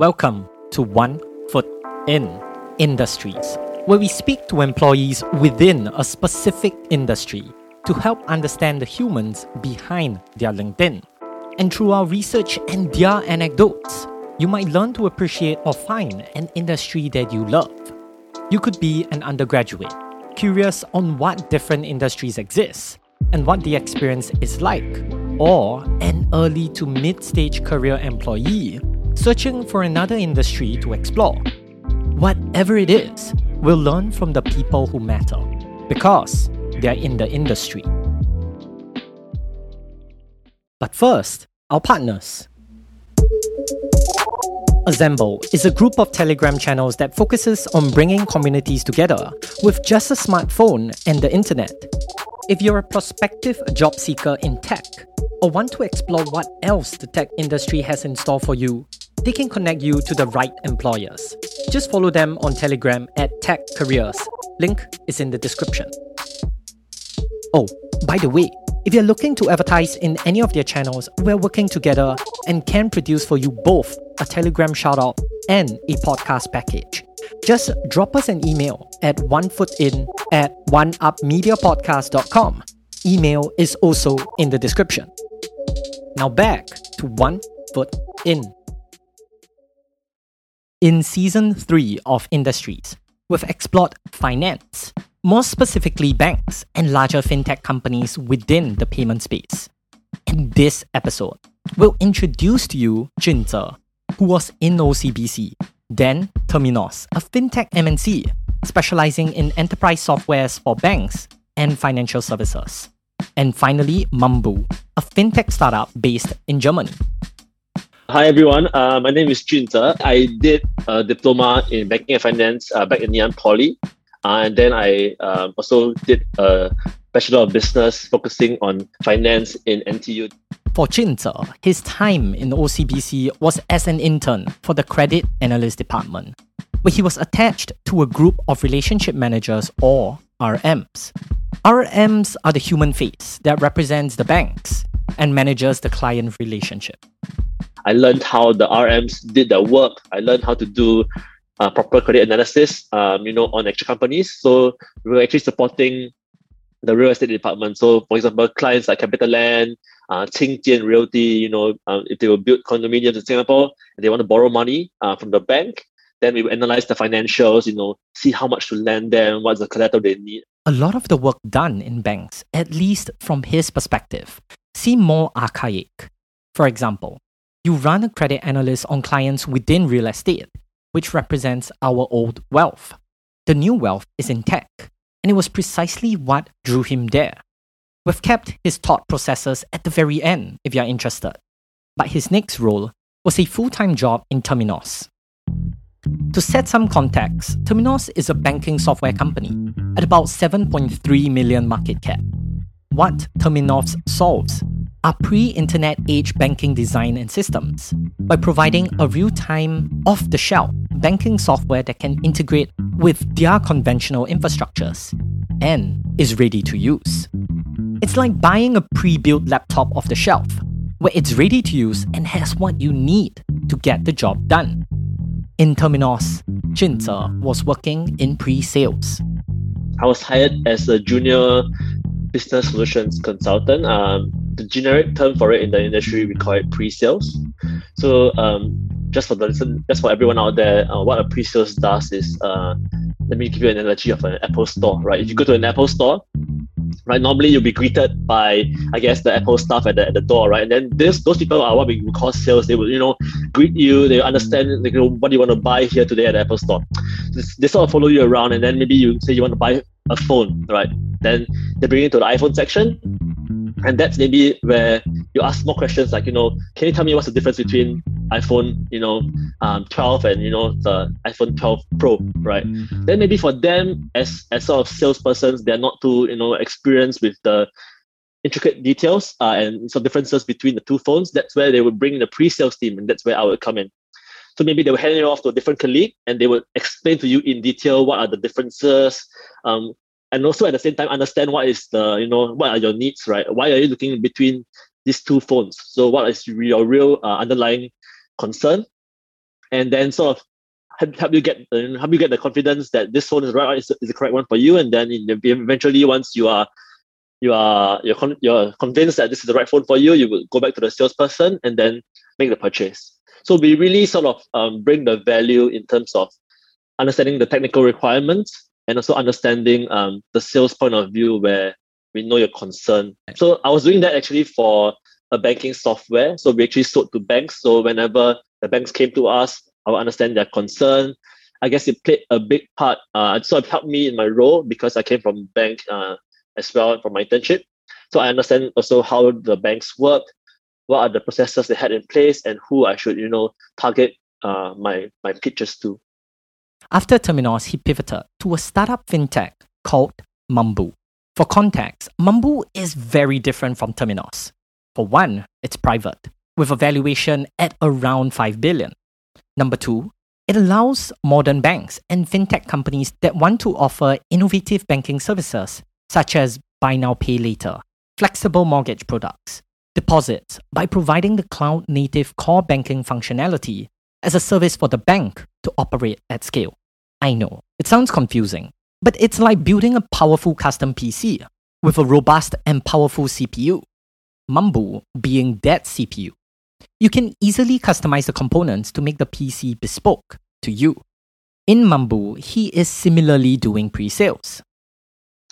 Welcome to One Foot In Industries, where we speak to employees within a specific industry to help understand the humans behind their LinkedIn. And through our research and their anecdotes, you might learn to appreciate or find an industry that you love. You could be an undergraduate, curious on what different industries exist and what the experience is like, or an early to mid stage career employee searching for another industry to explore. Whatever it is, we'll learn from the people who matter because they're in the industry. But first, our partners. Assemble is a group of Telegram channels that focuses on bringing communities together with just a smartphone and the internet. If you're a prospective job seeker in tech or want to explore what else the tech industry has in store for you, they can connect you to the right employers. Just follow them on Telegram at Tech Careers. Link is in the description. Oh, by the way, if you're looking to advertise in any of their channels, we're working together and can produce for you both a Telegram shoutout and a podcast package. Just drop us an email at onefootin at oneupmediapodcast.com. Email is also in the description. Now back to One Foot In. In season 3 of Industries, we've explored finance, more specifically banks and larger fintech companies within the payment space. In this episode, we'll introduce to you Junze, who was in OCBC, then Temenos, a fintech MNC specializing in enterprise softwares for banks and financial services. And finally, Mambu, a fintech startup based in Germany. Hi everyone, uh, my name is Junze. I did a diploma in banking and finance uh, back in Ngee Poly, uh, and then I um, also did a bachelor of business focusing on finance in NTU. For Junze, his time in OCBC was as an intern for the credit analyst department, where he was attached to a group of relationship managers or RMs. RMs are the human face that represents the banks and manages the client relationship. I learned how the RMs did their work. I learned how to do uh, proper credit analysis, um, you know, on actual companies. So we were actually supporting the real estate department. So, for example, clients like CapitaLand, uh, Qingjian Realty, you know, um, if they will build condominiums in Singapore and they want to borrow money uh, from the bank, then we will analyze the financials, you know, see how much to lend them, what's the collateral they need. A lot of the work done in banks, at least from his perspective, seem more archaic. For example, you run a credit analyst on clients within real estate, which represents our old wealth. The new wealth is in tech, and it was precisely what drew him there. We've kept his thought processes at the very end if you're interested. But his next role was a full time job in Temenos. To set some context, Temenos is a banking software company at about 7.3 million market cap. What Temenos solves are pre internet age banking design and systems by providing a real time, off the shelf banking software that can integrate with their conventional infrastructures and is ready to use. It's like buying a pre built laptop off the shelf, where it's ready to use and has what you need to get the job done. In Temenos, Junze was working in pre sales. I was hired as a junior business solutions consultant. Um, the generic term for it in the industry we call it pre-sales. So um, just for the listen, just for everyone out there, uh, what a pre-sales does is uh, let me give you an analogy of an Apple store, right? If you go to an Apple store, right, normally you'll be greeted by I guess the Apple staff at the, at the door, right? And then this those people are what we call sales. They will you know greet you. They understand like, you know, what do you want to buy here today at the Apple store. they sort of follow you around, and then maybe you say you want to buy a phone, right? Then they bring you to the iPhone section, and that's maybe where you ask more questions like, you know, can you tell me what's the difference between iPhone, you know, um, 12 and you know the iPhone 12 Pro, right? Then maybe for them as as sort of salespersons, they're not too you know experienced with the intricate details uh, and some differences between the two phones. That's where they would bring in the pre-sales team, and that's where I would come in. So maybe they will hand it off to a different colleague, and they will explain to you in detail what are the differences, um, and also at the same time understand what is the you know what are your needs right? Why are you looking between these two phones? So what is your real uh, underlying concern? And then sort of help you get uh, help you get the confidence that this phone is right is, is the correct one for you. And then eventually once you are you are you're, con- you're convinced that this is the right phone for you you will go back to the salesperson and then make the purchase. So we really sort of um, bring the value in terms of understanding the technical requirements and also understanding um, the sales point of view where we know your concern so i was doing that actually for a banking software so we actually sold to banks so whenever the banks came to us I will understand their concern. I guess it played a big part. Uh, so it helped me in my role because I came from bank uh, as well from my internship. So I understand also how the banks work, what are the processes they had in place, and who I should you know target uh, my my pitches to. After Temenos, he pivoted to a startup fintech called Mambu. For context, Mambu is very different from Temenos. For one, it's private, with a valuation at around 5 billion. Number two, it allows modern banks and fintech companies that want to offer innovative banking services, such as buy now, pay later, flexible mortgage products, deposits, by providing the cloud native core banking functionality as a service for the bank to operate at scale. I know, it sounds confusing, but it's like building a powerful custom PC with a robust and powerful CPU. Mambu being that CPU. You can easily customize the components to make the PC bespoke to you. In Mambu, he is similarly doing pre sales.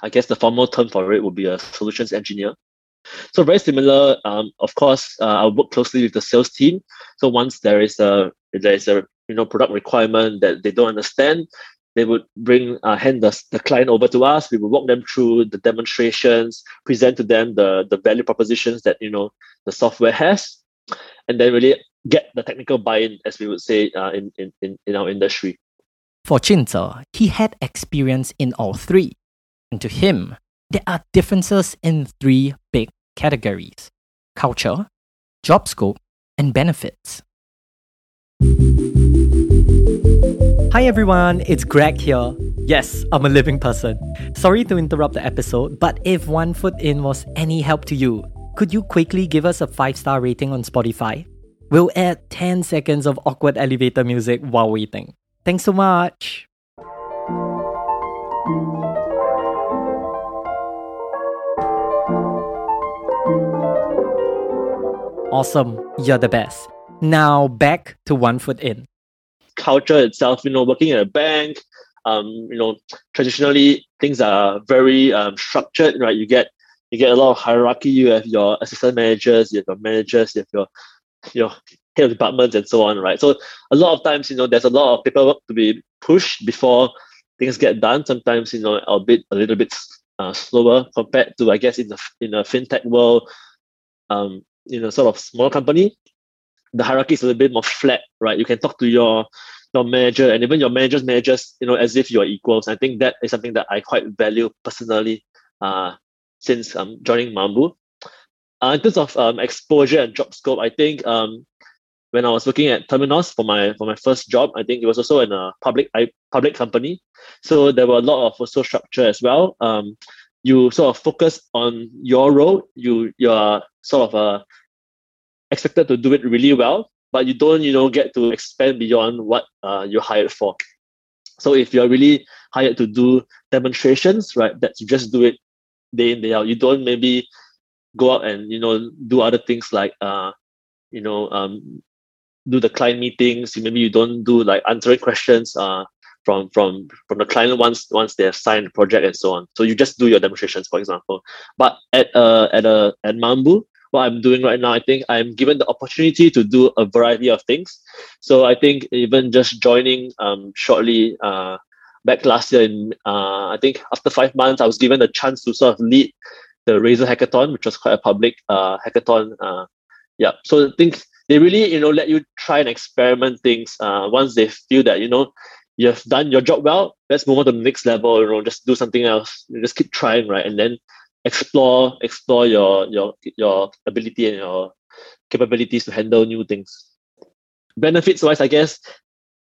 I guess the formal term for it would be a solutions engineer. So very similar. Um, of course, uh, I work closely with the sales team. So once there is a there is a you know product requirement that they don't understand, they would bring uh, hand the, the client over to us. We would walk them through the demonstrations, present to them the the value propositions that you know the software has, and then really get the technical buy-in, as we would say uh, in, in, in our industry. For Chinze, he had experience in all three. And to him, there are differences in three big categories culture, job scope, and benefits. Hi everyone, it's Greg here. Yes, I'm a living person. Sorry to interrupt the episode, but if One Foot In was any help to you, could you quickly give us a 5 star rating on Spotify? We'll add 10 seconds of awkward elevator music while waiting. Thanks so much! Awesome, you're the best. Now back to One Foot In. Culture itself, you know, working at a bank, um, you know, traditionally things are very um, structured, right? You get you get a lot of hierarchy. You have your assistant managers, you have your managers, you have your your head of departments and so on, right? So a lot of times, you know, there's a lot of paperwork to be pushed before things get done. Sometimes, you know, a bit a little bit uh, slower compared to, I guess, in the in a fintech world, um, in a sort of small company, the hierarchy is a little bit more flat, right? You can talk to your your manager and even your manager's managers, you know, as if you are equals. I think that is something that I quite value personally. Uh, since um, joining Mambu. Uh, in terms of um, exposure and job scope, I think um, when I was working at Temenos for my for my first job, I think it was also in a public I, public company. So there were a lot of social structure as well. Um, you sort of focus on your role. You you are sort of uh, expected to do it really well, but you don't you know get to expand beyond what uh, you're hired for. So if you're really hired to do demonstrations, right, that you just do it day in day out. You don't maybe go out and you know do other things like uh you know um do the client meetings. Maybe you don't do like answering questions uh from from from the client once once they have signed the project and so on. So you just do your demonstrations, for example. But at uh at a at Mambu, what I'm doing right now, I think I'm given the opportunity to do a variety of things. So I think even just joining um shortly uh back last year in uh, I think after five months I was given a chance to sort of lead the Razor hackathon, which was quite a public uh, hackathon. Uh, yeah, so I think they really you know let you try and experiment things. Uh, once they feel that you know you've done your job well, let's move on to the next level. You know, just do something else. You just keep trying, right, and then explore explore your your your ability and your capabilities to handle new things. Benefits wise, I guess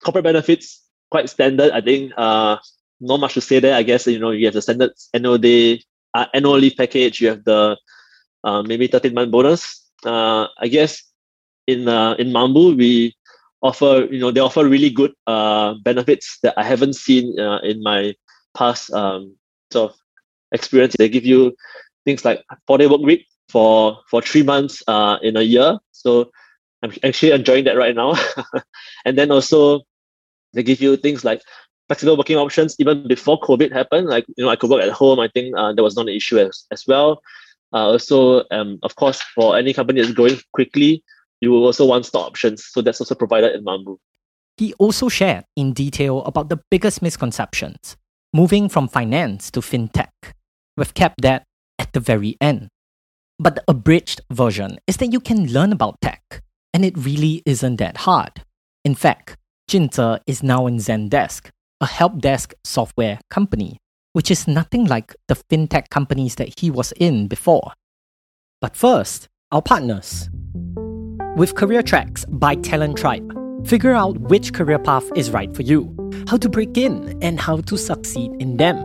corporate benefits quite standard. I think uh, not much to say there. I guess you know you have the standard annual day, uh, annual leave package. You have the uh, maybe 13 month bonus. Uh, I guess in uh, in Mambu we offer you know they offer really good uh, benefits that I haven't seen uh, in my past um, sort of experience. They give you things like four day work week for for three months uh, in a year. So I'm actually enjoying that right now. and then also they give you things like flexible working options even before COVID happened. Like you know, I could work at home. I think uh, that was not an issue as, as well. Uh, also, um, of course, for any company that's growing quickly, you will also want stock options. So that's also provided in Mambu. He also shared in detail about the biggest misconceptions moving from finance to fintech. We've kept that at the very end. But the abridged version is that you can learn about tech, and it really isn't that hard. In fact, Jinze is now in Zendesk, a help desk software company, which is nothing like the fintech companies that he was in before. But first, our partners. With Career Tracks by Talent Tribe, figure out which career path is right for you, how to break in, and how to succeed in them.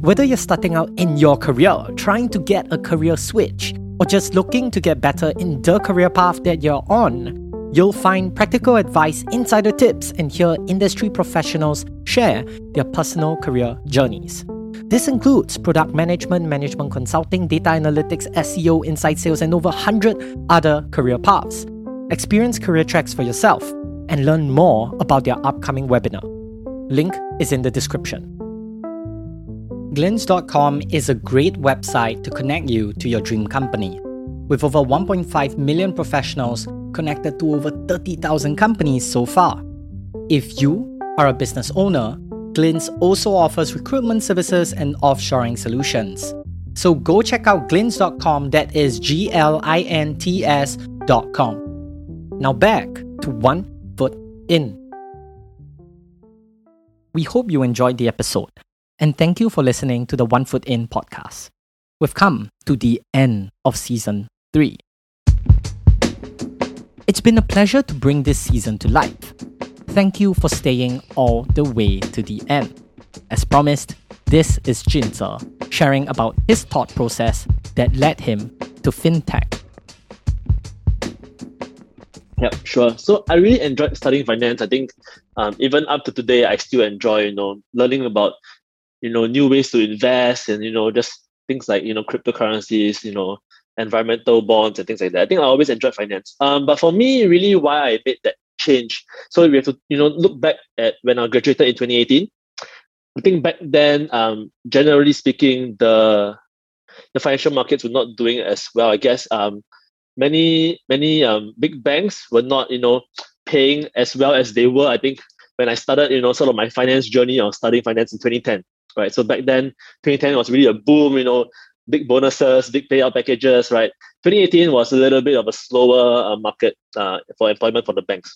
Whether you're starting out in your career, trying to get a career switch, or just looking to get better in the career path that you're on, you'll find practical advice, insider tips, and hear industry professionals share their personal career journeys. This includes product management, management consulting, data analytics, SEO, inside sales, and over 100 other career paths. Experience career tracks for yourself and learn more about their upcoming webinar. Link is in the description. Glints.com is a great website to connect you to your dream company. With over 1.5 million professionals connected to over 30,000 companies so far. If you are a business owner, Glints also offers recruitment services and offshoring solutions. So go check out glints.com, that is G L I N T S.com. Now back to One Foot In. We hope you enjoyed the episode, and thank you for listening to the One Foot In podcast. We've come to the end of season 3. It's been a pleasure to bring this season to life. Thank you for staying all the way to the end. As promised, this is Jinze sharing about his thought process that led him to fintech. Yeah, sure. So I really enjoyed studying finance. I think um, even up to today, I still enjoy, you know, learning about, you know, new ways to invest and, you know, just things like, you know, cryptocurrencies, you know, environmental bonds and things like that. I think I always enjoyed finance. Um, but for me, really why I made that change. So we have to, you know, look back at when I graduated in 2018. I think back then, um, generally speaking, the the financial markets were not doing as well. I guess um, many many um, big banks were not you know paying as well as they were i think when i started you know sort of my finance journey of studying finance in 2010 right? So back then 2010 was really a boom you know big bonuses big payout packages right? 2018 was a little bit of a slower uh, market uh, for employment for the banks.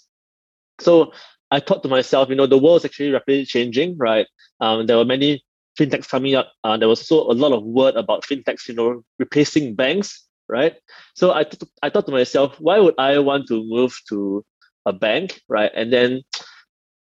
So i thought to myself you know the world is actually rapidly changing right? Um, there were many fintechs coming up uh, there was also a lot of word about fintechs you know replacing banks right? So I, th- I thought to myself, why would I want to move to a bank, right? And then,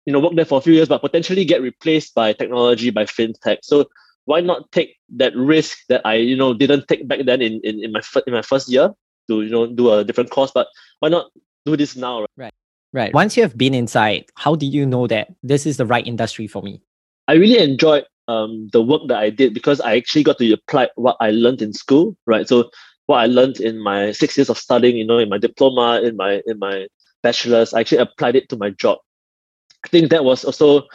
you know, work there for a few years, but potentially get replaced by technology, by fintech. So why not take that risk that I, you know, didn't take back then in, in, in my f- in my first year to, you know, do a different course, but why not do this now? Right? right. Right. Once you have been inside, how did you know that this is the right industry for me? I really enjoyed um, the work that I did because I actually got to apply what I learned in school, right? So what I learned in my six years of studying, you know, in my diploma, in my in my bachelor's, I actually applied it to my job. I think that was also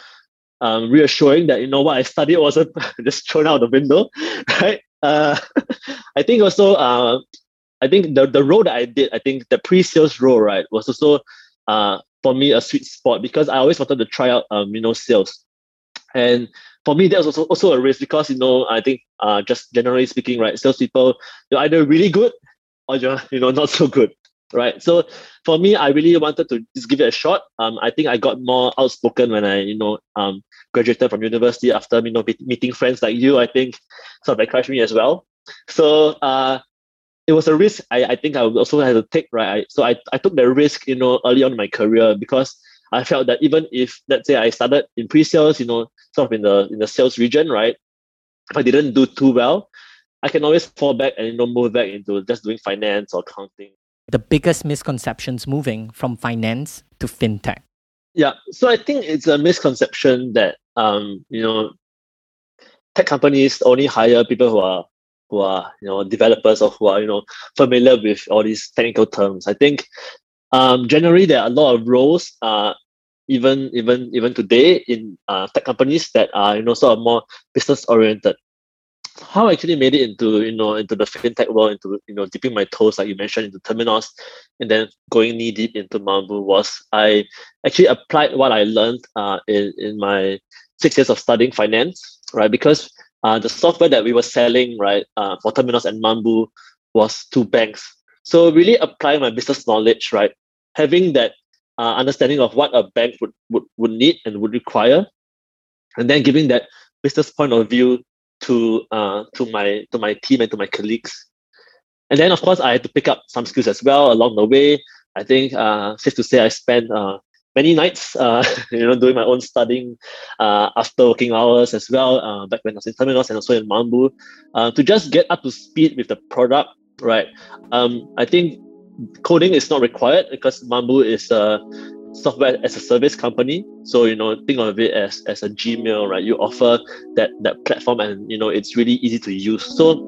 um, reassuring that you know what I studied wasn't just thrown out the window, right? Uh, I think also uh, I think the the role that I did, I think the pre-sales role, right, was also uh, for me a sweet spot because I always wanted to try out um, you know sales. And for me, that was also, also a risk because, you know, I think uh, just generally speaking, right, salespeople, you're either really good or you're, you know, not so good, right? So for me, I really wanted to just give it a shot. Um, I think I got more outspoken when I, you know, um, graduated from university after, you know, meeting friends like you, I think sort of encouraged me as well. So uh, it was a risk I, I think I also had to take, right? So I, I took the risk, you know, early on in my career because I felt that even if let's say I started in pre-sales, you know, sort of in the in the sales region, right? If I didn't do too well, I can always fall back and you know move back into just doing finance or accounting. The biggest misconceptions moving from finance to fintech. Yeah, so I think it's a misconception that um, you know, tech companies only hire people who are who are you know developers or who are you know familiar with all these technical terms. I think um, generally there are a lot of roles uh, even even even today in uh, tech companies that are you know sort of more business oriented how I actually made it into you know into the fintech world into you know dipping my toes like you mentioned into Temenos and then going knee deep into Mambu was I actually applied what I learned uh, in in my six years of studying finance right? Because uh, the software that we were selling right uh, for Temenos and Mambu was to banks. So really applying my business knowledge right having that uh, understanding of what a bank would, would would need and would require and then giving that business point of view to uh, to my to my team and to my colleagues. And then of course I had to pick up some skills as well along the way. I think uh, safe to say I spent uh, many nights uh, you know doing my own studying uh, after working hours as well uh, back when I was in Temenos and also in Mambu uh, to just get up to speed with the product right um, I think coding is not required because Mambu is a software as a service company. So you know, think of it as as a Gmail, right? You offer that that platform, and you know, it's really easy to use. So,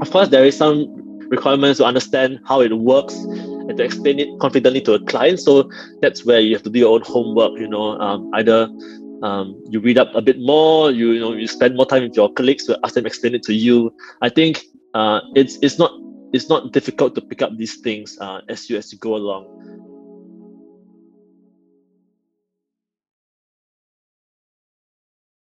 of course, there is some requirements to understand how it works and to explain it confidently to a client. So that's where you have to do your own homework. You know, um, either um, you read up a bit more, you, you know, you spend more time with your colleagues to ask them explain it to you. I think uh, it's it's not it's not difficult to pick up these things uh, as you as you go along.